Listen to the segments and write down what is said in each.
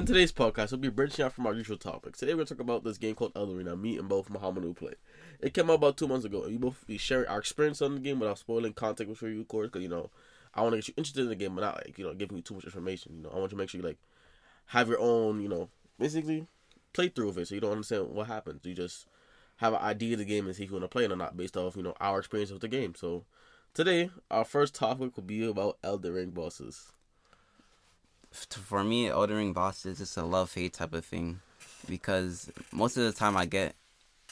In today's podcast, we'll be branching out from our usual topics. Today, we're going to talk about this game called Ring that me and both Muhammad who play. It came out about two months ago. We both be sharing our experience on the game without spoiling content for you, of course, because, you know, I want to get you interested in the game, but not, like, you know, giving you too much information. You know, I want you to make sure you, like, have your own, you know, basically playthrough of it so you don't understand what happens. You just have an idea of the game and see if you want to play it or not based off, you know, our experience with the game. So, today, our first topic will be about Elden Ring bosses for me, Elden Ring bosses is a love hate type of thing, because most of the time I get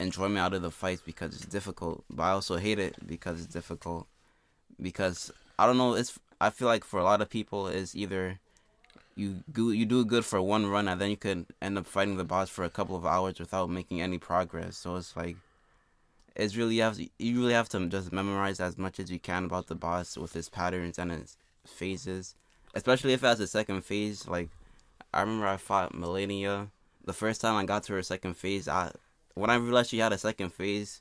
enjoyment out of the fights because it's difficult, but I also hate it because it's difficult. Because I don't know, it's I feel like for a lot of people, it's either you do you do good for one run and then you could end up fighting the boss for a couple of hours without making any progress. So it's like it's really you have you really have to just memorize as much as you can about the boss with his patterns and his phases especially if it has a second phase. Like I remember I fought Malenia. The first time I got to her second phase, I when I realized she had a second phase,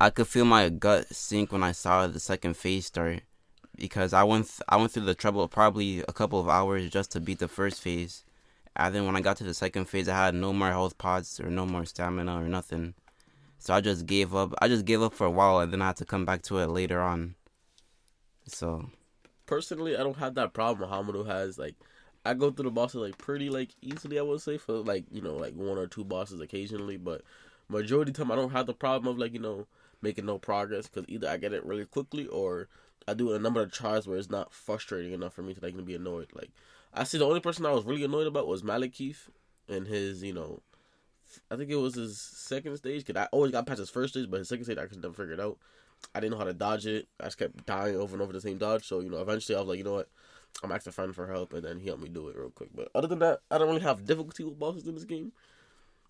I could feel my gut sink when I saw the second phase start because I went th- I went through the trouble probably a couple of hours just to beat the first phase. And then when I got to the second phase, I had no more health pods or no more stamina or nothing. So I just gave up. I just gave up for a while, and then I had to come back to it later on. So personally, I don't have that problem Hamadu has. Like, I go through the bosses like pretty like easily. I would say for like you know like one or two bosses occasionally, but majority of the time I don't have the problem of like you know making no progress because either I get it really quickly or I do a number of tries where it's not frustrating enough for me to like be annoyed. Like I see the only person I was really annoyed about was Maliketh and his you know I think it was his second stage because I always got past his first stage, but his second stage I could never figure it out. I didn't know how to dodge it. I just kept dying over and over the same dodge. So, you know, eventually I was like, you know what? I'm asking a friend for help, and then he helped me do it real quick. But other than that, I don't really have difficulty with bosses in this game.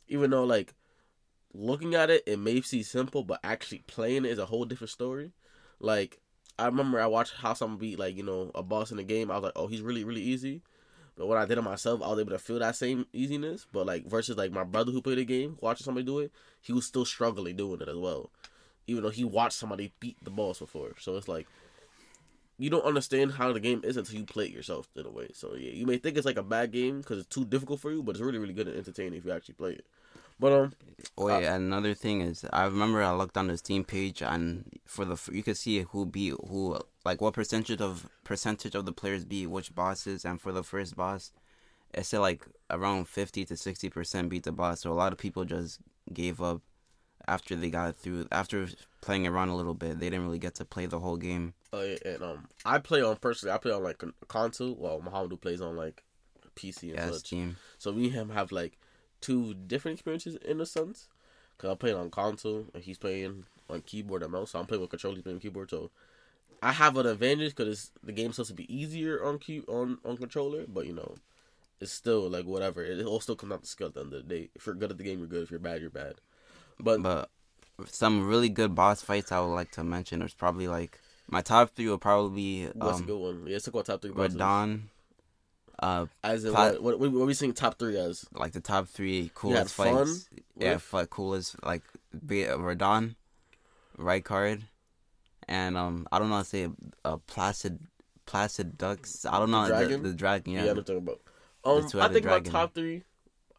Even though, like, looking at it, it may seem simple, but actually playing it is a whole different story. Like, I remember I watched how someone beat, like, you know, a boss in the game. I was like, oh, he's really, really easy. But when I did it myself, I was able to feel that same easiness. But, like, versus, like, my brother who played the game, watching somebody do it, he was still struggling doing it as well even though he watched somebody beat the boss before. So it's like you don't understand how the game is until you play it yourself in a way. So yeah, you may think it's like a bad game because it's too difficult for you, but it's really really good and entertaining if you actually play it. But um, oh yeah, another thing is I remember I looked on the Steam page and for the you could see who beat who like what percentage of percentage of the players beat which bosses, and for the first boss, it said like around fifty to sixty percent beat the boss. So a lot of people just gave up after they got through after playing around a little bit. They didn't really get to play the whole game. Oh yeah, and um, I play on personally. I play on like console. Well, Muhammadu plays on like PC and yeah, such. Steam. So we him have like two different experiences in a sense. Cause I'm playing on console and he's playing on keyboard and mouse. So I'm playing with controller, he's playing keyboard. So I have an advantage because the game's supposed to be easier on key on on controller. But you know, it's still like whatever. It all still comes out to skill at the end of the day. If you're good at the game, you're good. If you're bad, you're bad. But but some really good boss fights I would like to mention. There's probably like my top three will probably be. Um, What's a um, good one? Yeah, let's talk about top three. Bosses. Radahn. Uh, as in what, what, what, are we seeing top three as? Like the top three coolest fights. yeah, fight coolest like be it Radahn, Rykard, and um I don't know how to say a, placid placid ducks. I don't know the dragon. The, the dragon. Yeah, yeah, I'm talking about. Um, I think my top three.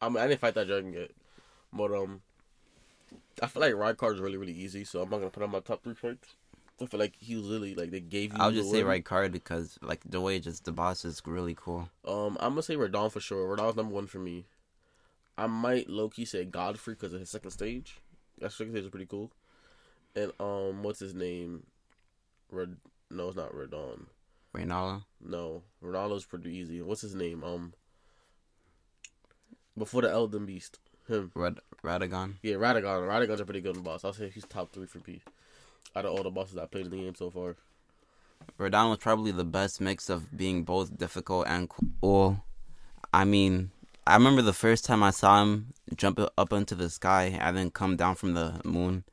I mean, I didn't fight that dragon yet, but um, I feel like Rykard is really really easy, so I'm not gonna put on my top three fights. I feel like he was really like they gave you. I'll just say Rykard because like the way just the boss is really cool. Um, I'm gonna say Radahn for sure. Radahn's number one for me. I might low key say Godfrey because of his second stage. That second stage is pretty cool. And um, what's his name? Red? No, it's not Radahn. Rennala. No, Rennala's pretty easy. What's his name? Um, before the Elden Beast. Him. Rad- Radagon. Yeah, Radagon. Radagon's a pretty good boss. I'll say he's top three for me. Out of all the bosses I played in the game so far. Radahn was probably the best mix of being both difficult and cool. I mean, I remember the first time I saw him jump up into the sky and then come down from the moon.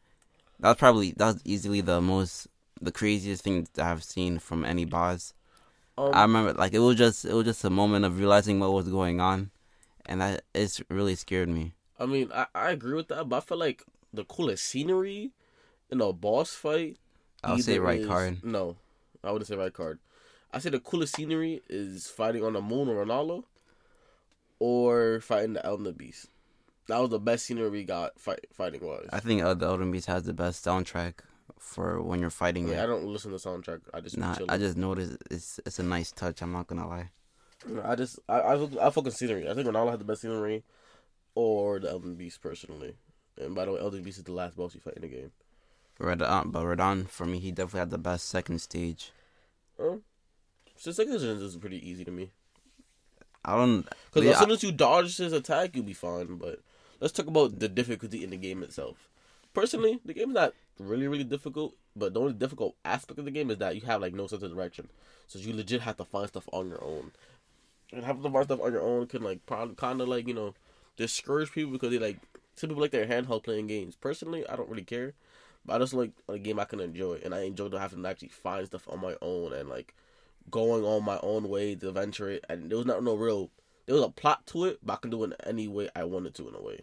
That was probably that was easily the most the craziest thing that I've seen from any boss. Um, I remember like it was just it was just a moment of realizing what was going on, and that it's really scared me. I mean, I, I agree with that, but I feel like the coolest scenery in a boss fight. I'll say right is, card. No, I wouldn't say right card. I say the coolest scenery is fighting on the moon or Rennala, or fighting the Elden Beast. That was the best scenery we got fight, fighting wise. I think uh, the Elden Beast has the best soundtrack for when you're fighting yeah, it. I don't listen to soundtrack. I just Nah. I just noticed it's it's a nice touch. I'm not gonna lie. I just I I, I focus scenery. I think Rennala had the best scenery, or the Elden Beast personally. And by the way, Elden Beast is the last boss you fight in the game. Radahn, but Radahn for me, he definitely had the best second stage. Um, so second edition is pretty easy to me. I don't. Because as soon as you dodge his attack, you'll be fine. But let's talk about the difficulty in the game itself. Personally, the game is not really, really difficult. But the only difficult aspect of the game is that you have like no sense of direction. So you legit have to find stuff on your own. And having to find stuff on your own can like probably kind of like you know discourage people because they like some people like their handheld playing games. Personally, I don't really care. But I just like a game I can enjoy, and I enjoy to having to actually find stuff on my own and like going on my own way to venture it. And there was not no real there was a plot to it, but I can do it in any way I wanted to in a way.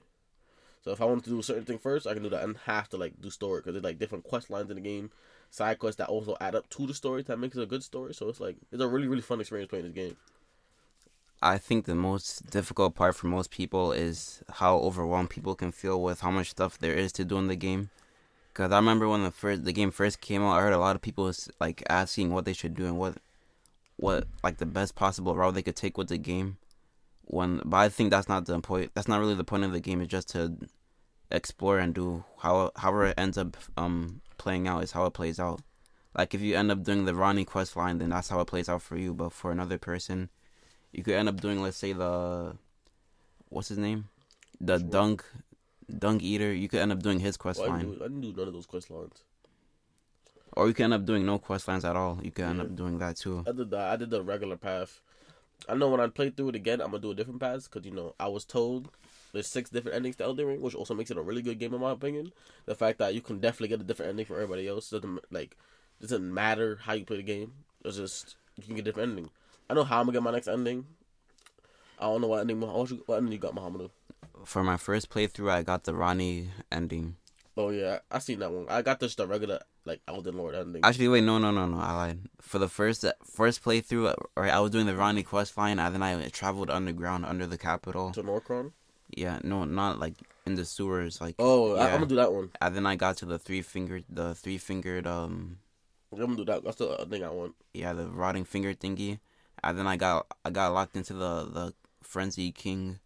So if I wanted to do a certain thing first, I can do that and have to like do story because there's like different quest lines in the game, side quests that also add up to the story that makes it a good story. So it's like it's a really really fun experience playing this game. I think the most difficult part for most people is how overwhelmed people can feel with how much stuff there is to do in the game. Cause I remember when the first the game first came out, I heard a lot of people was, like asking what they should do and what what like the best possible route they could take with the game. When but I think that's not the point. That's not really the point of the game. It's just to explore and do how however it ends up um playing out is how it plays out. Like if you end up doing the Ranni quest line, then that's how it plays out for you. But for another person, you could end up doing let's say the what's his name the Which one? dung dung eater you could end up doing his quest Well, I, line didn't do, I didn't do none of those quest lines. or you could end up doing no quest lines at all you could end Yeah. up doing that too I did the I did the regular path. I know when I play through it again, I'm gonna do a different path because you know I was told there's six different endings to Elden Ring, which also makes it a really good game in my opinion. The fact that you can definitely get a different ending from everybody else doesn't like doesn't matter how you play the game. It's just you can get a different ending. I know how I'm gonna get my next ending. I don't know what ending. What, you- what ending you got, Muhammadu? for my first playthrough i got the Ranni ending Oh yeah, I seen that one. I got just the regular like Elden Lord ending. actually wait no no no no i lied for the first first playthrough right i was doing the Ranni quest line and then i traveled underground under the capital to Nokron. yeah no not like in the sewers like Oh, I, yeah. I'm gonna do that one. and then i got to the three fingered the three fingered um I'm gonna do that. That's the thing I want. yeah, the rotting finger thingy, and then I got I got locked into the the frenzy king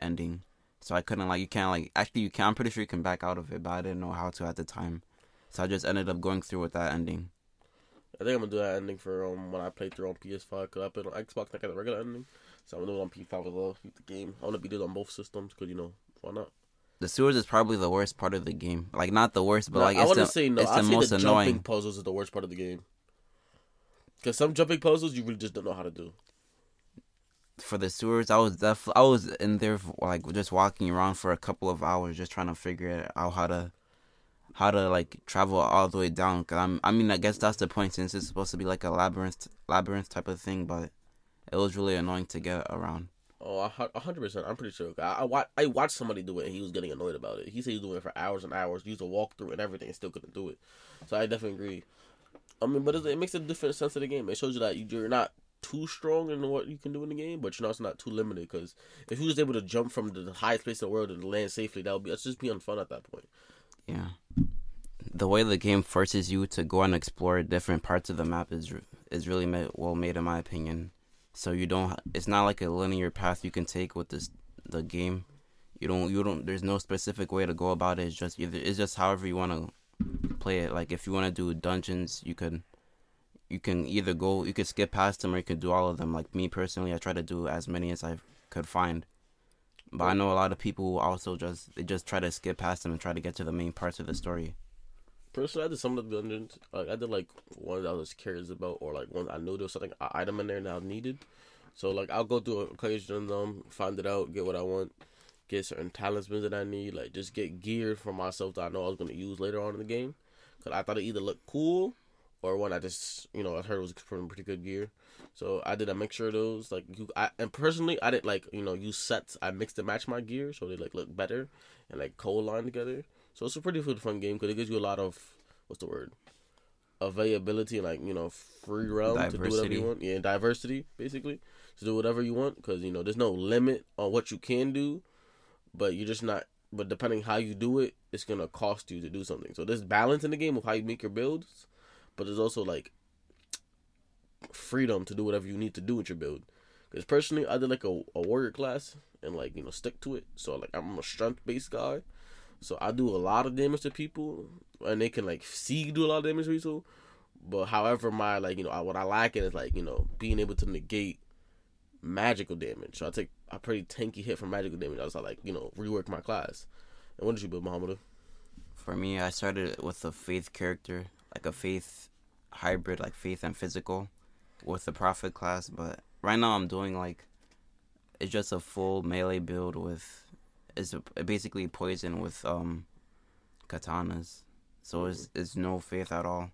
ending, so I couldn't like you can't like actually you can I'm pretty sure you can back out of it, but I didn't know how to at the time, so I just ended up going through with that ending. I think I'm gonna do that ending for um when I play through on PS5 because I played on Xbox. and I got the regular ending, so I'm gonna do it on PS5 as well. The game. I wanna beat it on both systems because you know why not? The sewers is probably the worst part of the game, like not the worst, but Nah, like I it's the, say no. it's I the say most the annoying. jumping puzzles is the worst part of the game. Because some jumping puzzles you really just don't know how to do. For the sewers, I was def I was in there for, like just walking around for a couple of hours, just trying to figure out how to how to like travel all the way down. Cause I'm, I mean, I guess that's the point since it's supposed to be like a labyrinth, labyrinth type of thing. But it was really annoying to get around. Oh, a hundred percent. I'm pretty sure. I I, wa- I watched somebody do it and he was getting annoyed about it. He said he was doing it for hours and hours. Used a walkthrough and everything, and still couldn't do it. So I definitely agree. I mean, but it makes a different sense of the game. It shows you that you- you're not too strong in what you can do in the game, but you're also not too limited. Because if you was able to jump from the highest place in the world and land safely, that would be that's just be unfun at that point. Yeah. The way the game forces you to go and explore different parts of the map is is really well made in my opinion. So you don't. It's not like a linear path you can take with this the game. You don't. You don't. There's no specific way to go about it. It's just either. It's just however you want to play it. Like if you want to do dungeons, you could. You can either go. You could skip past them, or you could do all of them. Like me personally, I try to do as many as I could find. But I know a lot of people who also just they just try to skip past them and try to get to the main parts of the story. Personally, I did some of the dungeons. Like I did like ones I was curious about, or like one I knew there was something an item in there that I needed. So like I'll go through occasions, um, find it out, get what I want, get certain talismans that I need, like just get gear for myself that I know I was gonna use later on in the game. Cause I thought it either looked cool, or one I just you know I heard was pretty pretty good gear. So I did a mixture of those. Like you, I and personally I didn't like you know use sets. I mixed and matched my gear so they like look better and like co-align together. So it's a pretty fun game because it gives you a lot of what's the word availability and like you know free realm to do whatever you want. Yeah, diversity basically. to do whatever you want because you know there's no limit on what you can do, but you're just not. But depending how you do it, it's gonna cost you to do something. So there's balance in the game of how you make your builds, but there's also like freedom to do whatever you need to do with your build. Because personally, I did like a, a warrior class and like you know stick to it. So like I'm a strength based guy, so I do a lot of damage to people, and they can like see do a lot of damage to people. But however, my like you know what I like it is like you know being able to negate magical damage. So I take a pretty tanky hit from magical damage. I was like you know rework my class. And what did you build, Muhammadu? For me, I started with a faith character, like a faith hybrid, like faith and physical, with the prophet class. But right now, I'm doing like it's just a full melee build with it's basically poison with um katanas. So it's it's no faith at all.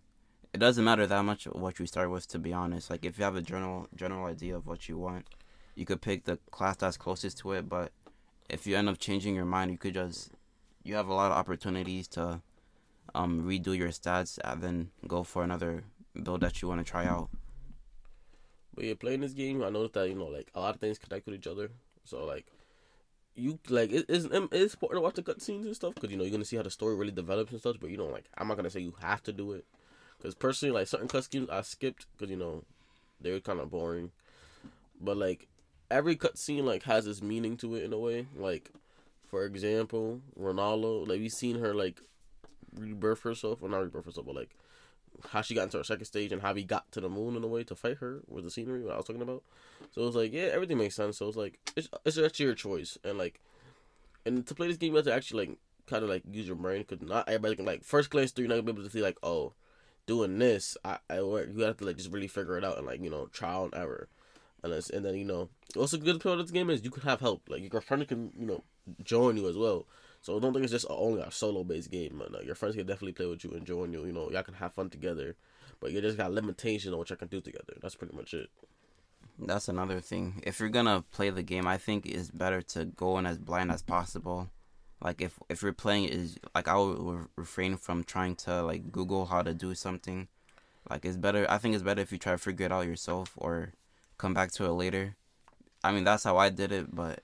It doesn't matter that much what you start with, to be honest. Like if you have a general general idea of what you want, you could pick the class that's closest to it. But if you end up changing your mind, you could just you have a lot of opportunities to um redo your stats and then go for another build that you want to try out. But yeah, playing this game, I noticed that you know like a lot of things connect with each other. So like you like it is it's important to watch the cutscenes and stuff because you know you're gonna see how the story really develops and stuff. But you know like I'm not gonna say you have to do it because personally like certain cutscenes I skipped because you know they were kind of boring. But like every cutscene like has its meaning to it in a way. Like for example, Rennala like we've seen her like rebirth herself, or not rebirth herself, but like how she got into her second stage and how he got to the moon in a way to fight her with the scenery what I was talking about. So it was like, yeah, everything makes sense. So it's like it's it's actually your choice and like and to play this game you have to actually like kind of like use your brain because not everybody can like first glance through you're not gonna be able to see like oh doing this I I work you have to like just really figure it out and like you know trial and error. And, and then you know also good part of this game is you can have help like your friend can you know join you as well so don't think it's just only a solo based game. Man. Your friends can definitely play with you and join you. You know, y'all can have fun together, but you just got limitations on what y'all can do together. That's pretty much it. That's another thing. If you're gonna play the game, I think it's better to go in as blind as possible. Like if if you're playing is like I would refrain from trying to like Google how to do something. Like it's better. I think it's better if you try to figure it out yourself or come back to it later. I mean that's how I did it, but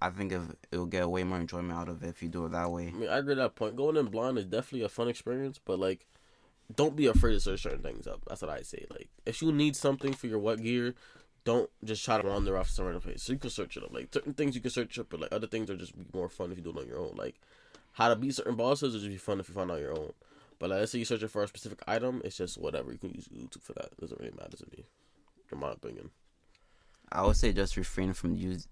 I think if it'll get way more enjoyment out of it if you do it that way. I mean, I agree that point. Going in blind is definitely a fun experience, but like, don't be afraid to search certain things up. That's what I say. Like, if you need something for your wet gear, don't just try to wander off some random place. So you can search it up. Like certain things you can search up, but like other things are just more fun if you do it on your own. Like how to beat certain bosses will just be fun if you find out your own. But like, let's say you're searching for a specific item, it's just whatever. You can use YouTube for that. It doesn't really matter to me, in my opinion. I would say just refrain from use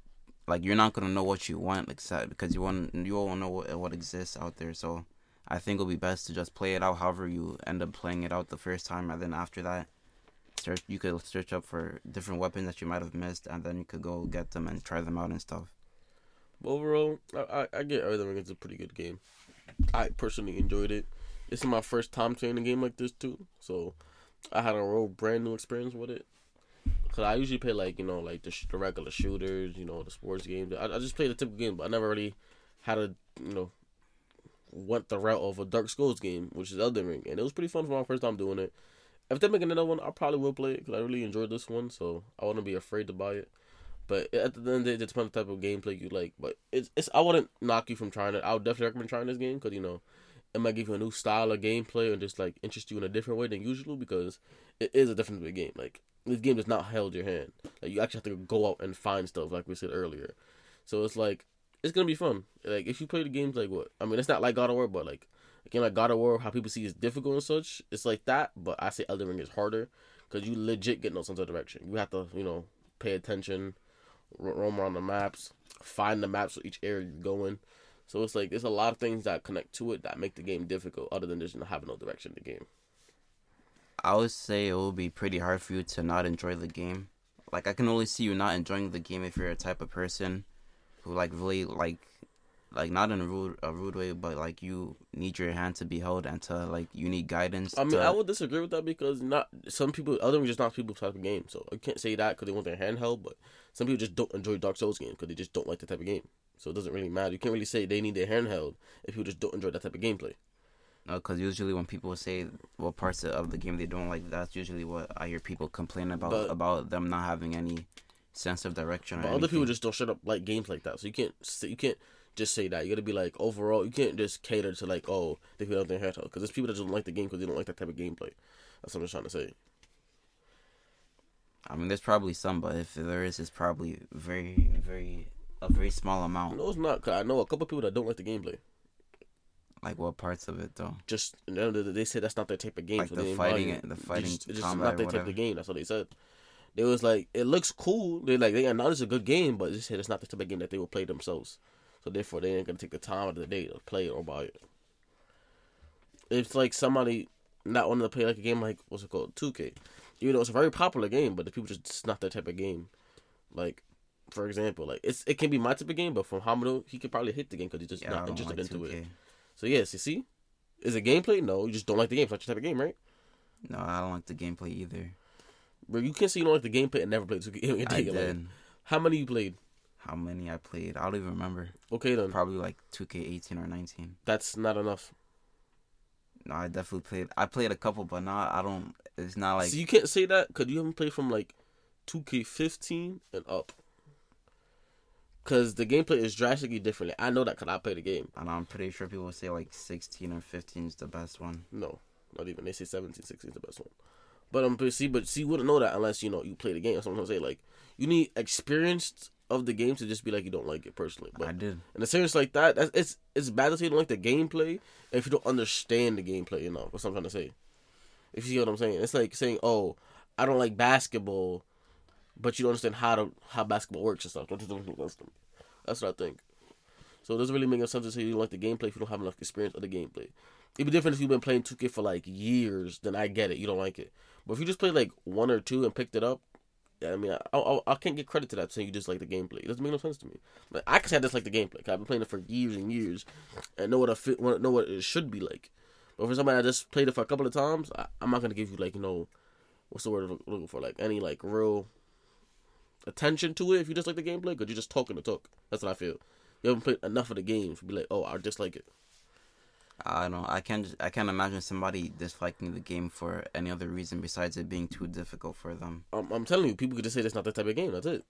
like you're not gonna know what you want except because you want you won't know what, what exists out there. So I think it'll be best to just play it out however you end up playing it out the first time, and then after that, search you could search up for different weapons that you might have missed, and then you could go get them and try them out and stuff. Overall, I I, I get everything. It's a pretty good game. I personally enjoyed it. This is my first time playing a game like this too, so I had a real brand new experience with it. Cause I usually play like you know like the, sh- the regular shooters, you know the sports games. I, I just play the typical game, but I never really had a you know went the route of a Dark Souls game, which is Elden Ring, and it was pretty fun for my first time doing it. If they make another one, I probably will play it because I really enjoyed this one, so I wouldn't be afraid to buy it. But at the end of the day, it depends on the type of gameplay you like. But it's it's I wouldn't knock you from trying it. I would definitely recommend trying this game because you know it might give you a new style of gameplay and just like interest you in a different way than usual because it is a different game. Like this game does not hold your hand. Like you actually have to go out and find stuff, like we said earlier. So it's like it's gonna be fun. Like if you play the games like what I mean, it's not like God of War, but like a game like God of War, how people see is difficult and such. It's like that, but I say Elden Ring is harder because you legit get no sense of direction. You have to you know pay attention, roam around the maps, find the maps for each area you're going. So it's like there's a lot of things that connect to it that make the game difficult, other than just having no direction in the game. I would say it will be pretty hard for you to not enjoy the game. Like I can only see you not enjoying the game if you're a type of person who like really like like not in a rude a rude way, but like you need your hand to be held and to like you need guidance. I mean, to... I would disagree with that because not some people, other than just not people type of game. So I can't say that because they want their hand held, but some people just don't enjoy Dark Souls games because they just don't like the type of game. So it doesn't really matter. You can't really say they need their hand held if people just don't enjoy that type of gameplay. Uh, no, because usually when people say what parts of the game they don't like, that's usually what I hear people complain about but, about them not having any sense of direction. But other people just don't shut up like games like that. So you can't you can't just say that. You got to be like overall. You can't just cater to like oh they feel like their head because there's people that don't like the game because they don't like that type of gameplay. That's what I'm trying to say. I mean, there's probably some, but if there is, it's probably very, very a very small amount. No, it's not. Cause I know a couple people that don't like the gameplay. Like what parts of it though? Just no, they said that's not their type of game. Like so the fighting, it, the fighting, it's just, not their type of game. That's what they said. It was like it looks cool. They like they acknowledge it's a good game, but they said it's not the type of game that they will play themselves. So therefore, they ain't gonna take the time out of the day to play it or buy it. It's like somebody not wanting to play like a game like what's it called, two K. You know, it's a very popular game, but the people just it's not that type of game. Like, for example, like it's it can be my type of game, but from Hamado, he could probably hit the game because he's just yeah, not interested like into 2K. it. So yes, you see, is it gameplay? No, you just don't like the game. It's not your type of game, right? No, I don't like the gameplay either. Bro, you can't say you don't like the gameplay and never played 2K. I did. Like, how many you played? How many I played? I don't even remember. Okay then. Probably like 2K18 or 19. That's not enough. No, I definitely played. I played a couple, but not. I don't. It's not like. So you can't say that because you haven't played from like 2K15 and up. Because the gameplay is drastically different. I know that because I play the game. And I'm pretty sure people say like 16 or 15 is the best one. No, not even. They say 17, 16 is the best one. But um, but see, but see, you wouldn't know that unless you know you play the game. That's what I'm saying. Like, you need experienced of the game to just be like you don't like it personally. But I did. In a series like that, that's, it's it's bad to say you don't like the gameplay if you don't understand the gameplay. You know, that's what I'm trying to say. If you see what I'm saying, it's like saying, "Oh, I don't like basketball," but you don't understand how to how basketball works and stuff. That's what I think. So it doesn't really make sense to say you don't like the gameplay if you don't have enough experience of the gameplay. It'd be different if you've been playing 2K for like years. Then I get it, you don't like it. But if you just played like one or two and picked it up, I mean, I, I, I can't get credit to that saying you just like the gameplay. It doesn't make no sense to me. Like I can say I just like the gameplay. Cause I've been playing it for years and years, and know what know what it should be like. But for somebody I just played it for a couple of times, I, am not gonna give you like you know, what's the word I'm looking for? Like any like real attention to it if you just like the gameplay, because you're just talking to talk. That's what I feel. You haven't played enough of the game to be like, oh, I dislike it. I don't. I can't. I can't imagine somebody disliking the game for any other reason besides it being too difficult for them. I'm, I'm telling you, people could just say that's not the type of game. That's it.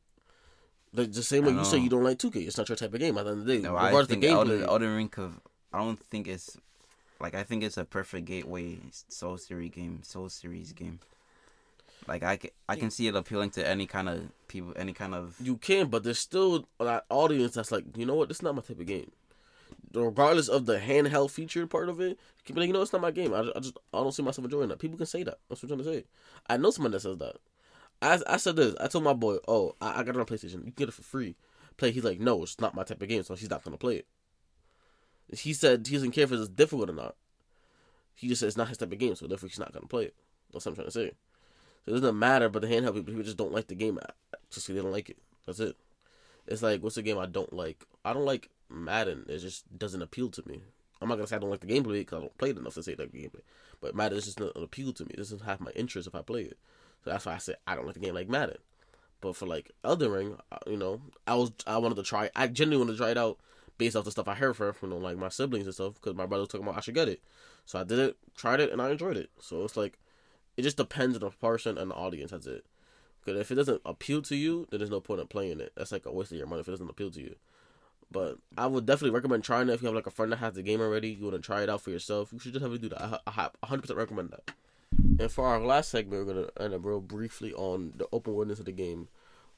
Like the same way you say you don't like 2K, it's not your type of game. At the end of the day, no, I think the Elden, Elden Ring. Of, I don't think it's like I think it's a perfect gateway Soul Series game. Soul Series game. Like I can, I can mm. see it appealing to any kind of people, any kind of. You can, but there's still that audience that's like, you know what, this is not my type of game regardless of the handheld feature part of it, you be like, you know, it's not my game. I, I just I don't see myself enjoying that. People can say that. That's what I'm trying to say. I know someone that says that. I I said this. I told my boy, oh, I, I got it on PlayStation. You can get it for free. Play. He's like, no, it's not my type of game, so he's not gonna play it. He said he doesn't care if it's difficult or not. He just says it's not his type of game, so therefore he's not gonna play it. That's what I'm trying to say. So it doesn't matter, but the handheld people, people just don't like the game just because they don't like it. That's it. It's like, what's the game I don't like? I don't like Madden. It just doesn't appeal to me. I'm not gonna say I don't like the gameplay because I don't play it enough to say that gameplay. But Madden just doesn't appeal to me. It doesn't have my interest if I play it. So that's why I said I don't like the game like Madden. But for like Elden Ring, uh, you know, I was I wanted to try. I genuinely wanted to try it out based off the stuff I heard from you know like my siblings and stuff because my brother was talking about I should get it. So I did it, tried it, and I enjoyed it. So it's like it just depends on the person and the audience. That's it. Because if it doesn't appeal to you, then there's no point in playing it. That's like a waste of your money if it doesn't appeal to you. But I would definitely recommend trying it if you have like a friend that has the game already. You want to try it out for yourself. You should just have to do that. I, I 100% recommend that. And for our last segment, we're gonna end up real briefly on the open worldness of the game.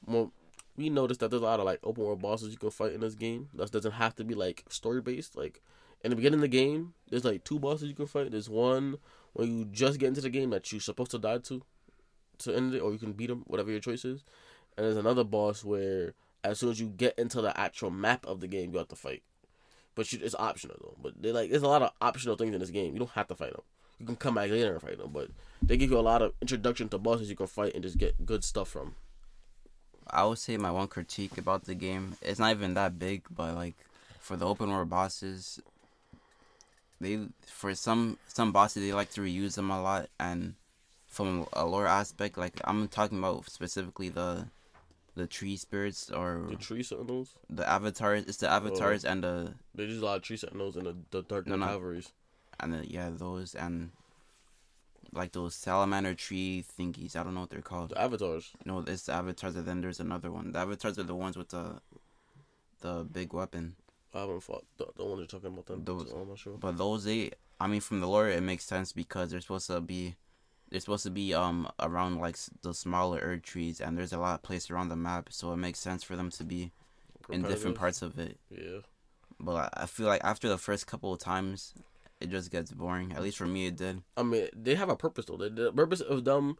Well, we noticed that there's a lot of like open world bosses you can fight in this game. That doesn't have to be like story based. Like in the beginning of the game, there's like two bosses you can fight. There's one when you just get into the game that you're supposed to die to to end it, or you can beat him, whatever your choice is. And there's another boss where as soon as you get into the actual map of the game, you have to fight. But you, it's optional though. But they like there's a lot of optional things in this game. You don't have to fight them. You can come back later and fight them. But they give you a lot of introduction to bosses you can fight and just get good stuff from. I would say my one critique about the game it's not even that big, but like for the open world bosses, they for some some bosses they like to reuse them a lot and from a lore aspect, like I'm talking about specifically the the tree spirits or the tree sentinels. The avatars. It's the oh. avatars and the. They use a lot of tree sentinels and the, the dark no, cavalries. And the, yeah, those and like those salamander tree thingies. I don't know what they're called. The avatars. No, it's the avatars, and then there's another one. The avatars are the ones with the the big weapon. I haven't fought the, the one you're talking about. Them. Those- so I'm not sure. But those eight, I mean, from the lore, it makes sense because they're supposed to be, they're supposed to be um around like the smaller Erd trees, and there's a lot of place around the map, so it makes sense for them to be in different parts of it. Yeah. But I, I feel like after the first couple of times, it just gets boring. At least for me, it did. I mean, they have a purpose though. The, the purpose of them,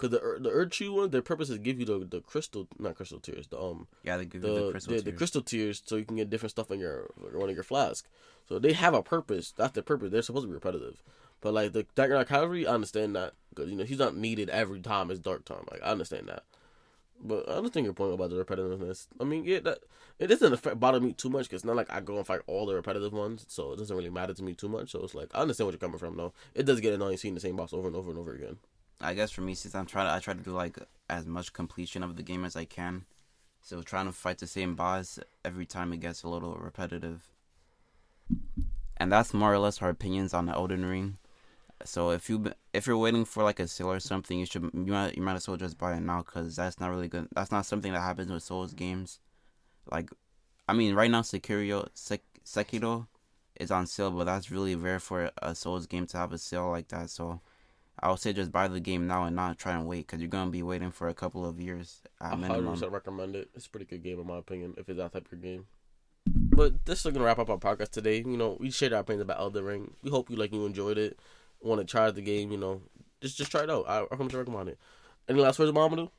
because the the Erdtree one, their purpose is give you the the crystal, not crystal tears, the um Yeah, they give you the the crystal. the, the tears. crystal tears, so you can get different stuff in your one of your flask. So they have a purpose. That's their purpose. They're supposed to be repetitive. But like the Dagger Knight Cavalry, I understand that because you know he's not needed every time it's dark time. Like I understand that. But I understand your point about the repetitiveness. I mean, yeah, that it doesn't affect, bother me too much because it's not like I go and fight all the repetitive ones, so it doesn't really matter to me too much. So it's like I understand where you're coming from. though. it does get annoying seeing the same boss over and over and over again. I guess for me, since I'm trying to, I try to do like as much completion of the game as I can. So trying to fight the same boss every time it gets a little repetitive. And that's more or less our opinions on the Elden Ring. So if you if you're waiting for like a sale or something, you should you might you might as well just buy it now because that's not really good. That's not something that happens with Souls games. Like, I mean, right now Sekiro Sek, Sekiro is on sale, but that's really rare for a Souls game to have a sale like that. So I would say just buy the game now and not try and wait because you're gonna be waiting for a couple of years I minimum. 100% recommend it. It's a pretty good game in my opinion, if it's that type of game. But this is gonna wrap up our podcast today. You know, we shared our opinions about Elden Ring. We hope you like you enjoyed it. Want to try the game? You know, just just try it out. I, I recommend it. Any last words, Mamadou?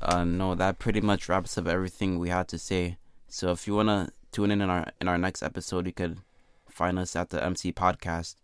Uh, no, that pretty much wraps up everything we had to say. So if you wanna tune in in our in our next episode, you could find us at the MC Podcast.